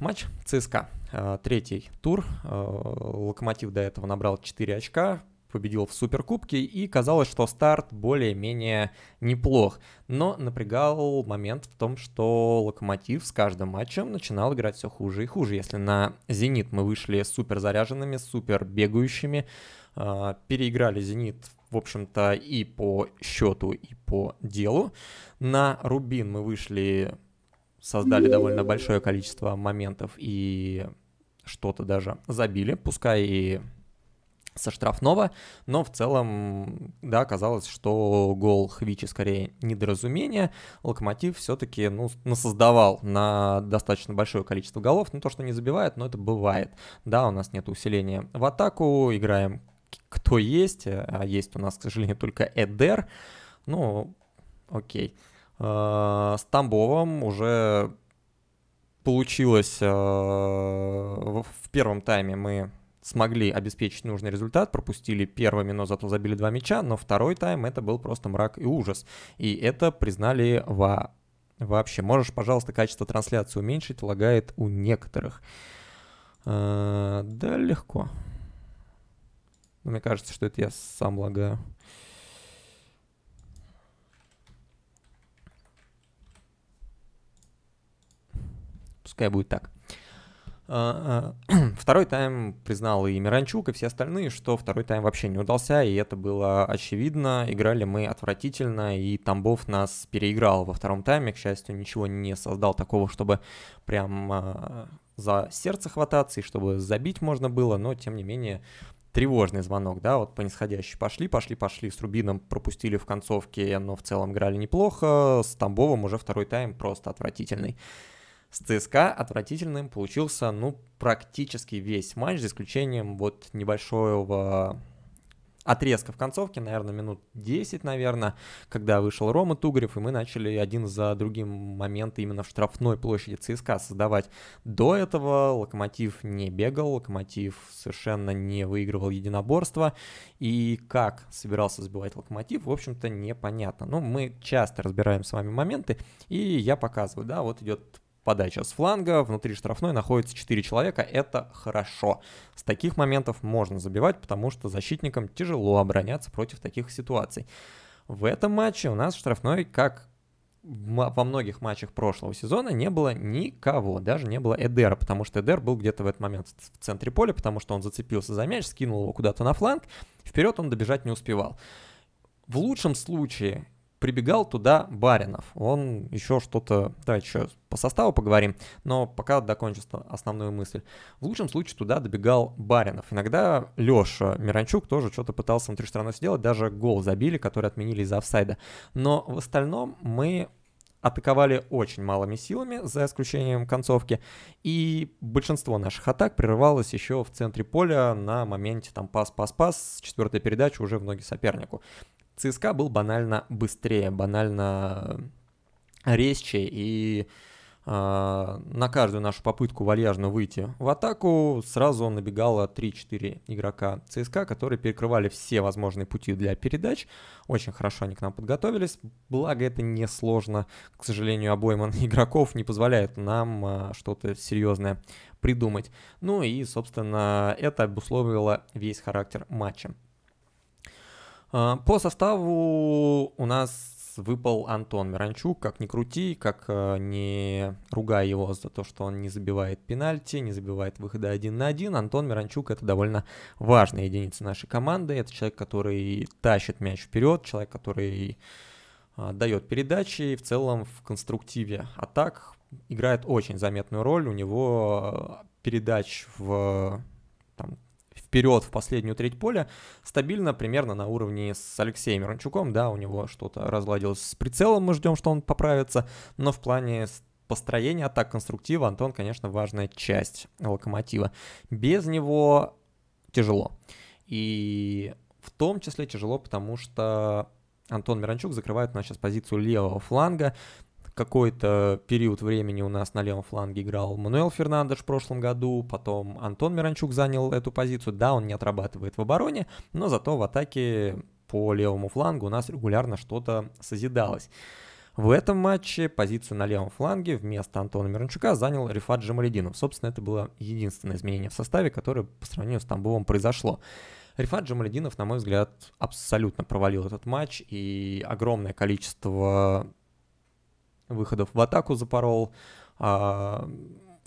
матч ЦСКА. Э, третий тур. Э, Локомотив до этого набрал 4 очка, победил в Суперкубке, и казалось, что старт более-менее неплох. Но напрягал момент в том, что Локомотив с каждым матчем начинал играть все хуже и хуже. Если на Зенит мы вышли супер заряженными, супер бегающими, э, переиграли Зенит в общем-то, и по счету, и по делу. На Рубин мы вышли, создали довольно большое количество моментов и что-то даже забили, пускай и со штрафного, но в целом, да, казалось, что гол Хвичи скорее недоразумение. Локомотив все-таки, ну, насоздавал на достаточно большое количество голов. Ну, то, что не забивает, но это бывает. Да, у нас нет усиления в атаку, играем кто есть, а есть у нас, к сожалению, только Эдер. Ну, окей. А, с Тамбовым уже получилось а, в первом тайме мы смогли обеспечить нужный результат, пропустили первыми, но зато забили два мяча, но второй тайм это был просто мрак и ужас. И это признали во... вообще. Можешь, пожалуйста, качество трансляции уменьшить, лагает у некоторых. Да, легко. Мне кажется, что это я сам лагаю. Пускай будет так. А, а, второй тайм признал и Миранчук, и все остальные, что второй тайм вообще не удался, и это было очевидно. Играли мы отвратительно, и Тамбов нас переиграл во втором тайме. К счастью, ничего не создал такого, чтобы прям а, за сердце хвататься, и чтобы забить можно было, но тем не менее тревожный звонок, да, вот по нисходящей пошли, пошли, пошли, с Рубином пропустили в концовке, но в целом играли неплохо, с Тамбовым уже второй тайм просто отвратительный. С ЦСКА отвратительным получился, ну, практически весь матч, за исключением вот небольшого отрезка в концовке, наверное, минут 10, наверное, когда вышел Рома Тугарев, и мы начали один за другим моменты именно в штрафной площади ЦСКА создавать. До этого Локомотив не бегал, Локомотив совершенно не выигрывал единоборство, и как собирался сбивать Локомотив, в общем-то, непонятно. Но мы часто разбираем с вами моменты, и я показываю, да, вот идет подача с фланга, внутри штрафной находится 4 человека, это хорошо. С таких моментов можно забивать, потому что защитникам тяжело обороняться против таких ситуаций. В этом матче у нас штрафной, как во многих матчах прошлого сезона не было никого, даже не было Эдера, потому что Эдер был где-то в этот момент в центре поля, потому что он зацепился за мяч, скинул его куда-то на фланг, вперед он добежать не успевал. В лучшем случае прибегал туда Баринов. Он еще что-то... Давайте еще по составу поговорим, но пока докончу основную мысль. В лучшем случае туда добегал Баринов. Иногда Леша Миранчук тоже что-то пытался внутри страны сделать, даже гол забили, который отменили из-за офсайда. Но в остальном мы атаковали очень малыми силами, за исключением концовки, и большинство наших атак прерывалось еще в центре поля на моменте там пас-пас-пас, четвертая передача уже в ноги сопернику. ЦСКА был банально быстрее, банально резче, и э, на каждую нашу попытку вальяжно выйти в атаку сразу набегало 3-4 игрока ЦСКА, которые перекрывали все возможные пути для передач. Очень хорошо они к нам подготовились, благо это несложно. К сожалению, обойма игроков не позволяет нам э, что-то серьезное придумать. Ну и, собственно, это обусловило весь характер матча. А, по составу у нас выпал Антон Миранчук, как ни крути, как э, не ругая его за то, что он не забивает пенальти, не забивает выходы один на один. Антон Миранчук это довольно важная единица нашей команды. Это человек, который тащит мяч вперед, человек, который а, дает передачи и в целом в конструктиве атак играет очень заметную роль. У него передач в там, вперед в последнюю треть поля, стабильно примерно на уровне с Алексеем Мирончуком, да, у него что-то разладилось с прицелом, мы ждем, что он поправится, но в плане построения атак конструктива Антон, конечно, важная часть локомотива. Без него тяжело. И в том числе тяжело, потому что Антон Миранчук закрывает у нас сейчас позицию левого фланга какой-то период времени у нас на левом фланге играл Мануэл Фернандеш в прошлом году, потом Антон Миранчук занял эту позицию. Да, он не отрабатывает в обороне, но зато в атаке по левому флангу у нас регулярно что-то созидалось. В этом матче позицию на левом фланге вместо Антона Миранчука занял Рифат Джамалединов. Собственно, это было единственное изменение в составе, которое по сравнению с Тамбовым произошло. Рифат Джамалединов, на мой взгляд, абсолютно провалил этот матч, и огромное количество выходов в атаку запорол. А,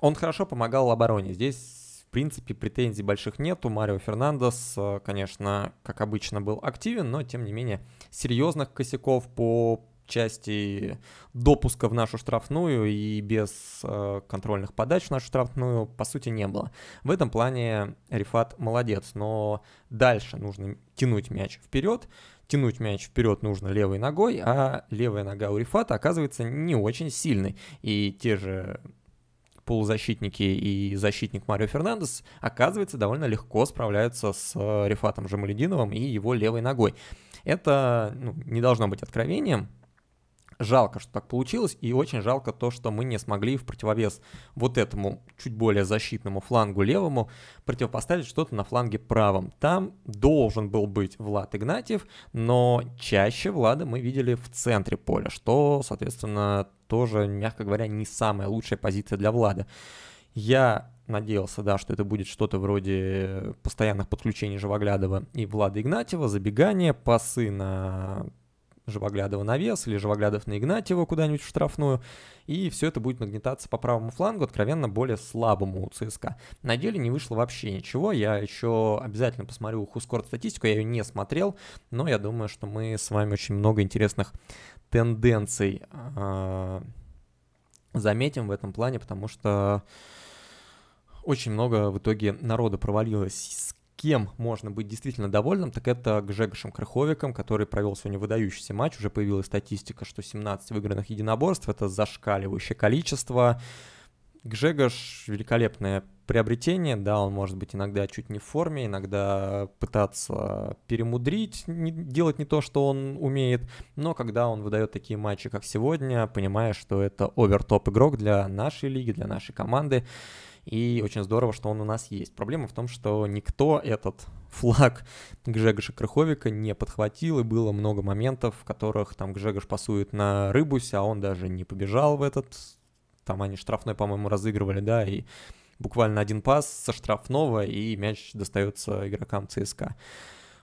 он хорошо помогал обороне. Здесь, в принципе, претензий больших нету. Марио Фернандес, конечно, как обычно, был активен, но, тем не менее, серьезных косяков по части допуска в нашу штрафную и без э, контрольных подач в нашу штрафную, по сути, не было. В этом плане Рифат молодец, но дальше нужно тянуть мяч вперед, тянуть мяч вперед нужно левой ногой, а левая нога у Рифата оказывается не очень сильной. И те же полузащитники и защитник Марио Фернандес, оказывается, довольно легко справляются с э, Рифатом Жамалединовым и его левой ногой. Это ну, не должно быть откровением, Жалко, что так получилось, и очень жалко то, что мы не смогли в противовес вот этому чуть более защитному флангу левому противопоставить что-то на фланге правом. Там должен был быть Влад Игнатьев, но чаще Влада мы видели в центре поля, что, соответственно, тоже, мягко говоря, не самая лучшая позиция для Влада. Я надеялся, да, что это будет что-то вроде постоянных подключений Живоглядова и Влада Игнатьева, забегания, пасы на Живоглядова на вес или Живоглядов на Игнатьева куда-нибудь в штрафную. И все это будет нагнетаться по правому флангу, откровенно более слабому у ЦСКА. На деле не вышло вообще ничего. Я еще обязательно посмотрю Хускорт статистику, я ее не смотрел, но я думаю, что мы с вами очень много интересных тенденций заметим в этом плане, потому что очень много в итоге народа провалилось кем можно быть действительно довольным, так это Гжегошем Крыховиком, который провел сегодня выдающийся матч. Уже появилась статистика, что 17 выигранных единоборств — это зашкаливающее количество. Гжегош — великолепное приобретение, да, он может быть иногда чуть не в форме, иногда пытаться перемудрить, не, делать не то, что он умеет, но когда он выдает такие матчи, как сегодня, понимая, что это овертоп игрок для нашей лиги, для нашей команды, и очень здорово, что он у нас есть. Проблема в том, что никто этот флаг Гжегоша Крыховика не подхватил, и было много моментов, в которых там Гжегош пасует на Рыбусе, а он даже не побежал в этот, там они штрафной, по-моему, разыгрывали, да, и буквально один пас со штрафного, и мяч достается игрокам ЦСКА.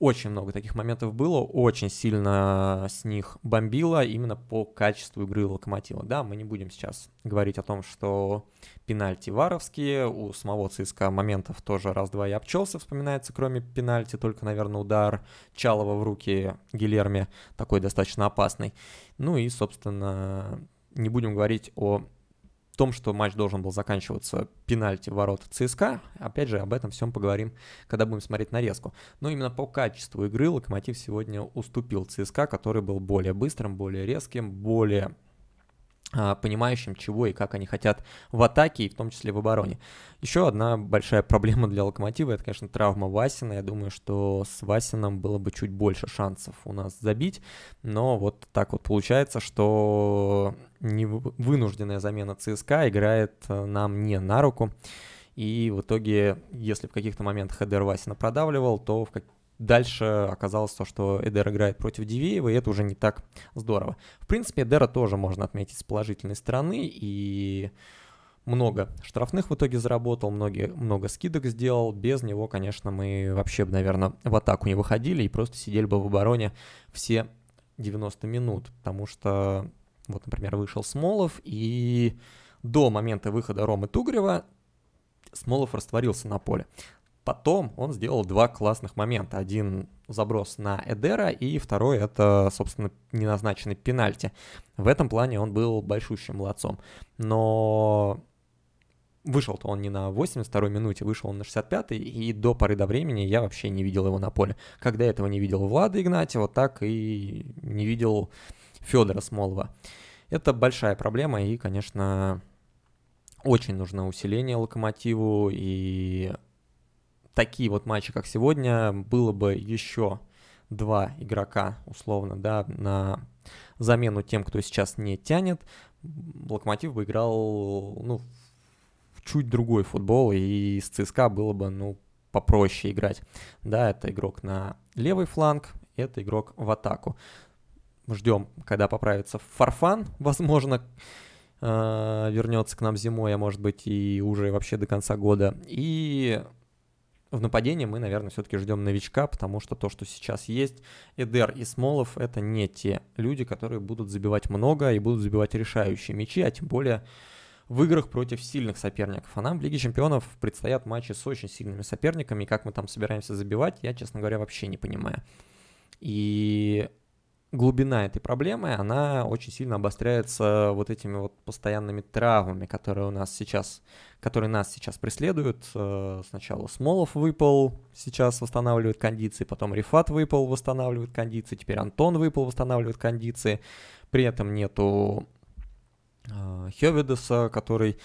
Очень много таких моментов было, очень сильно с них бомбило именно по качеству игры Локомотива. Да, мы не будем сейчас говорить о том, что пенальти варовские, у самого ЦСКА моментов тоже раз-два и обчелся, вспоминается, кроме пенальти, только, наверное, удар Чалова в руки Гилерме, такой достаточно опасный. Ну и, собственно, не будем говорить о том, что матч должен был заканчиваться пенальти в ворот ЦСКА. Опять же, об этом всем поговорим, когда будем смотреть нарезку. Но именно по качеству игры Локомотив сегодня уступил ЦСКА, который был более быстрым, более резким, более а, понимающим, чего и как они хотят в атаке, и в том числе в обороне. Еще одна большая проблема для Локомотива, это, конечно, травма Васина. Я думаю, что с Васином было бы чуть больше шансов у нас забить, но вот так вот получается, что вынужденная замена ЦСКА играет э, нам не на руку. И в итоге, если в каких-то моментах Эдер Васина продавливал, то в, как дальше оказалось то, что Эдер играет против Дивеева, и это уже не так здорово. В принципе, Эдера тоже можно отметить с положительной стороны, и много штрафных в итоге заработал, многие, много скидок сделал. Без него, конечно, мы вообще бы, наверное, в атаку не выходили и просто сидели бы в обороне все 90 минут, потому что, вот, например, вышел Смолов, и до момента выхода Ромы Тугрева Смолов растворился на поле. Потом он сделал два классных момента. Один заброс на Эдера, и второй это, собственно, неназначенный пенальти. В этом плане он был большущим молодцом. Но вышел-то он не на 82-й минуте, вышел он на 65-й, и до поры до времени я вообще не видел его на поле. Когда этого не видел Влада Игнатьева, так и не видел Федора Смолова. Это большая проблема, и, конечно, очень нужно усиление локомотиву, и такие вот матчи, как сегодня, было бы еще два игрока, условно, да, на замену тем, кто сейчас не тянет, Локомотив бы играл, ну, в чуть другой футбол, и с ЦСКА было бы, ну, попроще играть. Да, это игрок на левый фланг, это игрок в атаку. Ждем, когда поправится Фарфан, возможно, э, вернется к нам зимой, а может быть и уже вообще до конца года. И в нападении мы, наверное, все-таки ждем новичка, потому что то, что сейчас есть, Эдер и Смолов, это не те люди, которые будут забивать много и будут забивать решающие мячи, а тем более в играх против сильных соперников. А нам в Лиге Чемпионов предстоят матчи с очень сильными соперниками, и как мы там собираемся забивать, я, честно говоря, вообще не понимаю. И глубина этой проблемы, она очень сильно обостряется вот этими вот постоянными травмами, которые у нас сейчас, которые нас сейчас преследуют. Э, сначала Смолов выпал, сейчас восстанавливает кондиции, потом Рифат выпал, восстанавливает кондиции, теперь Антон выпал, восстанавливает кондиции. При этом нету э, Хеведеса, который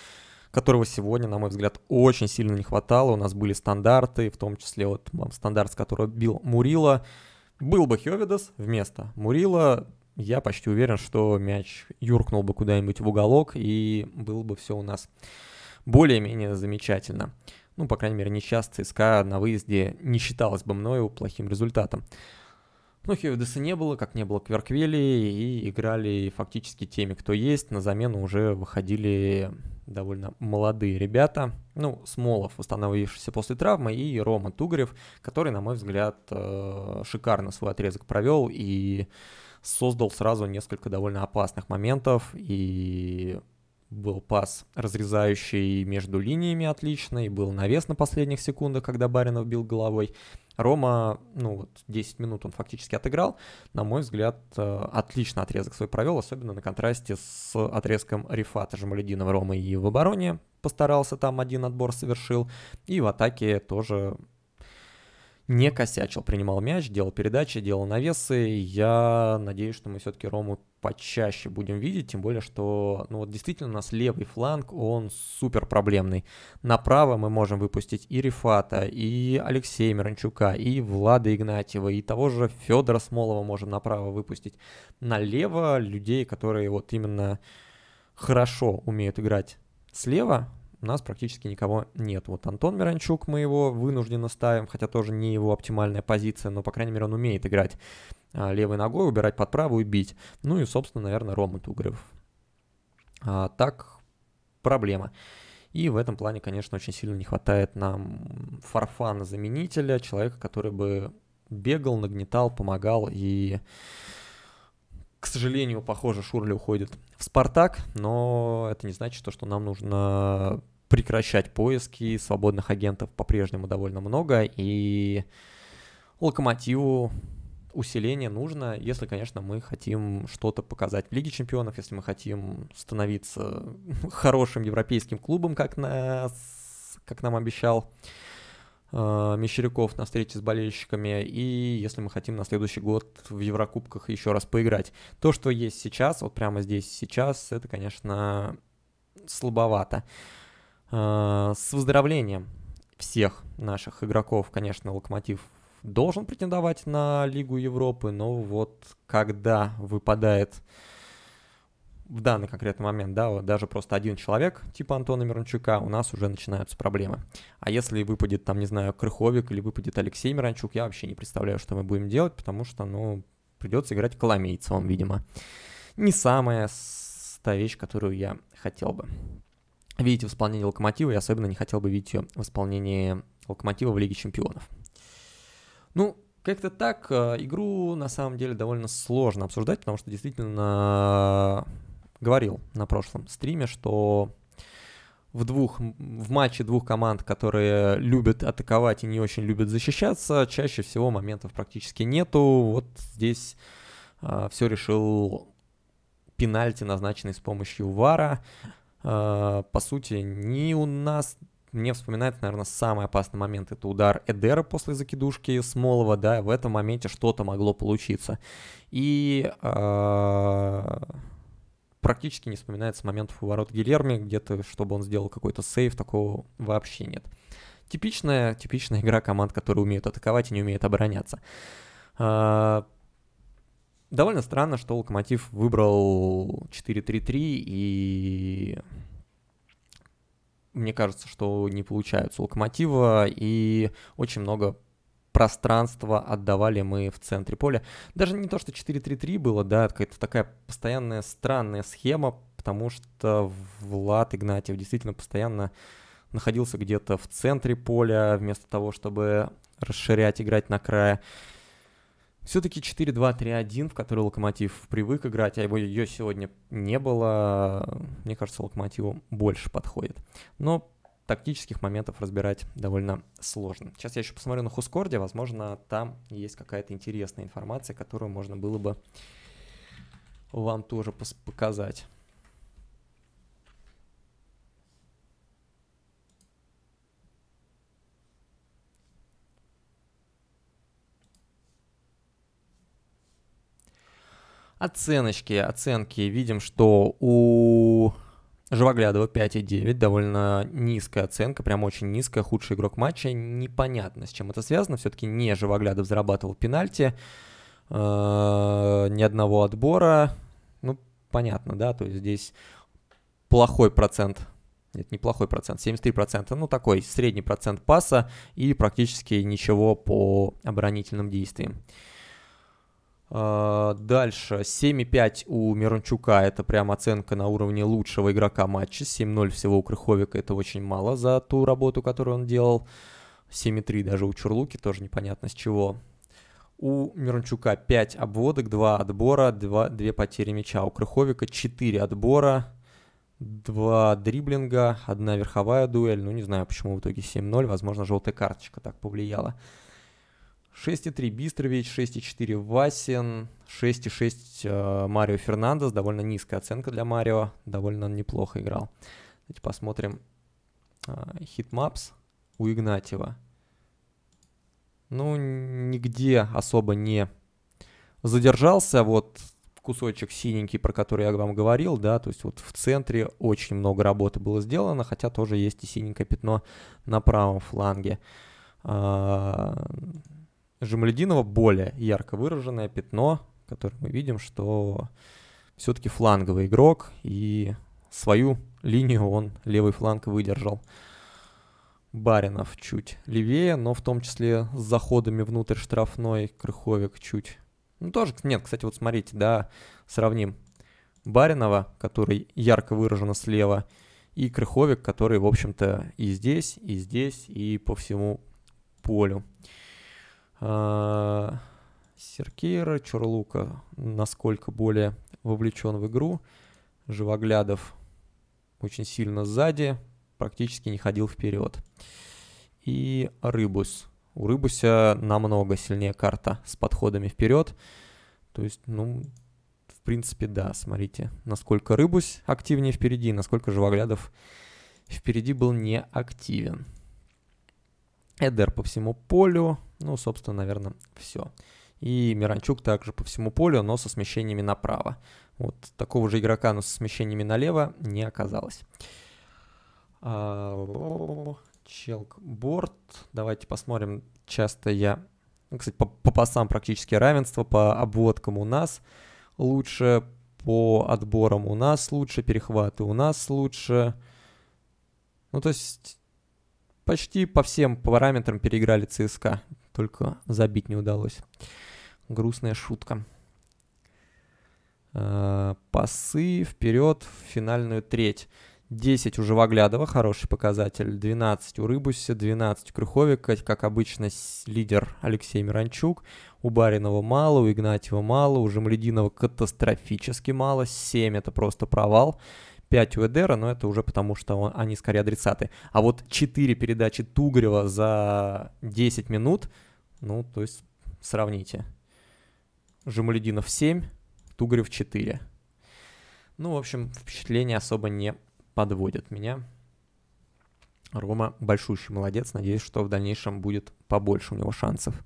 которого сегодня, на мой взгляд, очень сильно не хватало. У нас были стандарты, в том числе вот стандарт, с которого бил Мурила, был бы Хёвидас вместо Мурила, я почти уверен, что мяч юркнул бы куда-нибудь в уголок, и было бы все у нас более-менее замечательно. Ну, по крайней мере, несчастный ЦСКА на выезде не считалось бы мною плохим результатом. Но Хевидеса не было, как не было Кверквели, и играли фактически теми, кто есть. На замену уже выходили довольно молодые ребята. Ну, Смолов, восстановившийся после травмы, и Рома Тугарев, который, на мой взгляд, э, шикарно свой отрезок провел и создал сразу несколько довольно опасных моментов. И был пас, разрезающий между линиями отличный, был навес на последних секундах, когда Баринов бил головой. Рома, ну вот 10 минут он фактически отыграл. На мой взгляд, э, отлично отрезок свой провел, особенно на контрасте с отрезком Рифата Жамалединова Рома и в обороне постарался, там один отбор совершил. И в атаке тоже не косячил, принимал мяч, делал передачи, делал навесы. Я надеюсь, что мы все-таки Рому почаще будем видеть, тем более, что ну вот действительно у нас левый фланг, он супер проблемный. Направо мы можем выпустить и Рифата, и Алексея Миранчука, и Влада Игнатьева, и того же Федора Смолова можем направо выпустить. Налево людей, которые вот именно хорошо умеют играть слева, у нас практически никого нет. Вот Антон Миранчук, мы его вынужденно ставим, хотя тоже не его оптимальная позиция, но, по крайней мере, он умеет играть а, левой ногой, убирать под правую и бить. Ну и, собственно, наверное, Рома Тугрев. А, так, проблема. И в этом плане, конечно, очень сильно не хватает нам фарфана-заменителя, человека, который бы бегал, нагнетал, помогал и к сожалению, похоже, Шурли уходит в «Спартак», но это не значит, что нам нужно прекращать поиски, свободных агентов по-прежнему довольно много, и «Локомотиву» усиление нужно, если, конечно, мы хотим что-то показать в Лиге Чемпионов, если мы хотим становиться хорошим европейским клубом, как, нас, как нам обещал Мещеряков на встрече с болельщиками, и если мы хотим на следующий год в Еврокубках еще раз поиграть. То, что есть сейчас, вот прямо здесь сейчас, это, конечно, слабовато. Э, с выздоровлением всех наших игроков, конечно, Локомотив должен претендовать на Лигу Европы, но вот когда выпадает в данный конкретный момент, да, вот даже просто один человек, типа Антона Миранчука, у нас уже начинаются проблемы. А если выпадет там, не знаю, Крыховик или выпадет Алексей Миранчук, я вообще не представляю, что мы будем делать, потому что, ну, придется играть Коломейцевым, видимо. Не самая та вещь, которую я хотел бы видеть в исполнении Локомотива, и особенно не хотел бы видеть ее в исполнении Локомотива в Лиге Чемпионов. Ну, как-то так, э, игру на самом деле довольно сложно обсуждать, потому что действительно говорил на прошлом стриме, что в двух в матче двух команд, которые любят атаковать и не очень любят защищаться, чаще всего моментов практически нету. Вот здесь э, все решил пенальти, назначенный с помощью ВАРа. Э, по сути, ни у нас мне вспоминается, наверное, самый опасный момент. Это удар Эдера после закидушки Смолова, да, в этом моменте что-то могло получиться. И э, практически не вспоминается моментов у ворот Гильерми, где-то, чтобы он сделал какой-то сейв, такого вообще нет. Типичная, типичная игра команд, которые умеют атаковать и не умеют обороняться. Э, довольно странно, что Локомотив выбрал 4-3-3 и мне кажется, что не получается у Локомотива, и очень много пространство отдавали мы в центре поля. Даже не то, что 4-3-3 было, да, какая-то такая постоянная странная схема, потому что Влад Игнатьев действительно постоянно находился где-то в центре поля, вместо того, чтобы расширять, играть на крае. Все-таки 4-2-3-1, в который Локомотив привык играть, а его ее сегодня не было, мне кажется, Локомотиву больше подходит. Но тактических моментов разбирать довольно сложно. Сейчас я еще посмотрю на Хускорде, возможно, там есть какая-то интересная информация, которую можно было бы вам тоже показать. Оценочки, оценки. Видим, что у Живоглядова 5,9, довольно низкая оценка, прям очень низкая, худший игрок матча. Непонятно, с чем это связано. Все-таки не Живоглядов зарабатывал пенальти, э, ни одного отбора. Ну, понятно, да, то есть здесь плохой процент нет, неплохой процент, 73%, ну такой средний процент паса и практически ничего по оборонительным действиям. А, дальше 7,5 у Мирончука, это прям оценка на уровне лучшего игрока матча. 7-0 всего у Крыховика, это очень мало за ту работу, которую он делал. 7,3 даже у Чурлуки, тоже непонятно с чего. У Мирончука 5 обводок, 2 отбора, 2, 2 потери мяча. У Крыховика 4 отбора, 2 дриблинга, 1 верховая дуэль. Ну, не знаю, почему в итоге 7-0. Возможно, желтая карточка так повлияла. 6,3 Бистрович, 6,4 Васин, 6,6 э, Марио Фернандес. Довольно низкая оценка для Марио. Довольно неплохо играл. Давайте посмотрим heatmaps э, у Игнатьева. Ну, нигде особо не задержался. Вот кусочек синенький, про который я вам говорил, да, то есть вот в центре очень много работы было сделано, хотя тоже есть и синенькое пятно на правом фланге. А, Жемлединова более ярко выраженное пятно, которое мы видим, что все-таки фланговый игрок, и свою линию он левый фланг выдержал. Баринов чуть левее, но в том числе с заходами внутрь штрафной, Крыховик чуть... Ну, тоже, нет, кстати, вот смотрите, да, сравним Баринова, который ярко выражено слева, и Крыховик, который, в общем-то, и здесь, и здесь, и по всему полю. А, Серкейра, Чурлука насколько более вовлечен в игру. Живоглядов очень сильно сзади, практически не ходил вперед. И Рыбус. У Рыбуся намного сильнее карта с подходами вперед. То есть, ну, в принципе, да, смотрите, насколько Рыбусь активнее впереди, насколько Живоглядов впереди был не активен. Эдер по всему полю, ну, собственно, наверное, все. И Миранчук также по всему полю, но со смещениями направо. Вот такого же игрока, но со смещениями налево не оказалось. А, Челкборд. Давайте посмотрим. Часто я... Ну, кстати, по, по пасам практически равенство. По обводкам у нас лучше. По отборам у нас лучше. Перехваты у нас лучше. Ну, то есть почти по всем параметрам переиграли ЦСКА только забить не удалось. Грустная шутка. Э, пасы вперед в финальную треть. 10 у Живоглядова, хороший показатель. 12 у Рыбуся, 12 у Крюховика. Как обычно, лидер Алексей Миранчук. У Баринова мало, у Игнатьева мало, у Жемлединова катастрофически мало. 7 это просто провал. 5 у Эдера, но это уже потому, что он, они скорее адресаты. А вот 4 передачи Тугрева за 10 минут, ну, то есть сравните. Жемалединов 7, Тугарев 4. Ну, в общем, впечатления особо не подводят меня. Рома большущий молодец. Надеюсь, что в дальнейшем будет побольше у него шансов.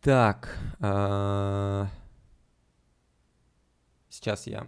Так. А, сейчас я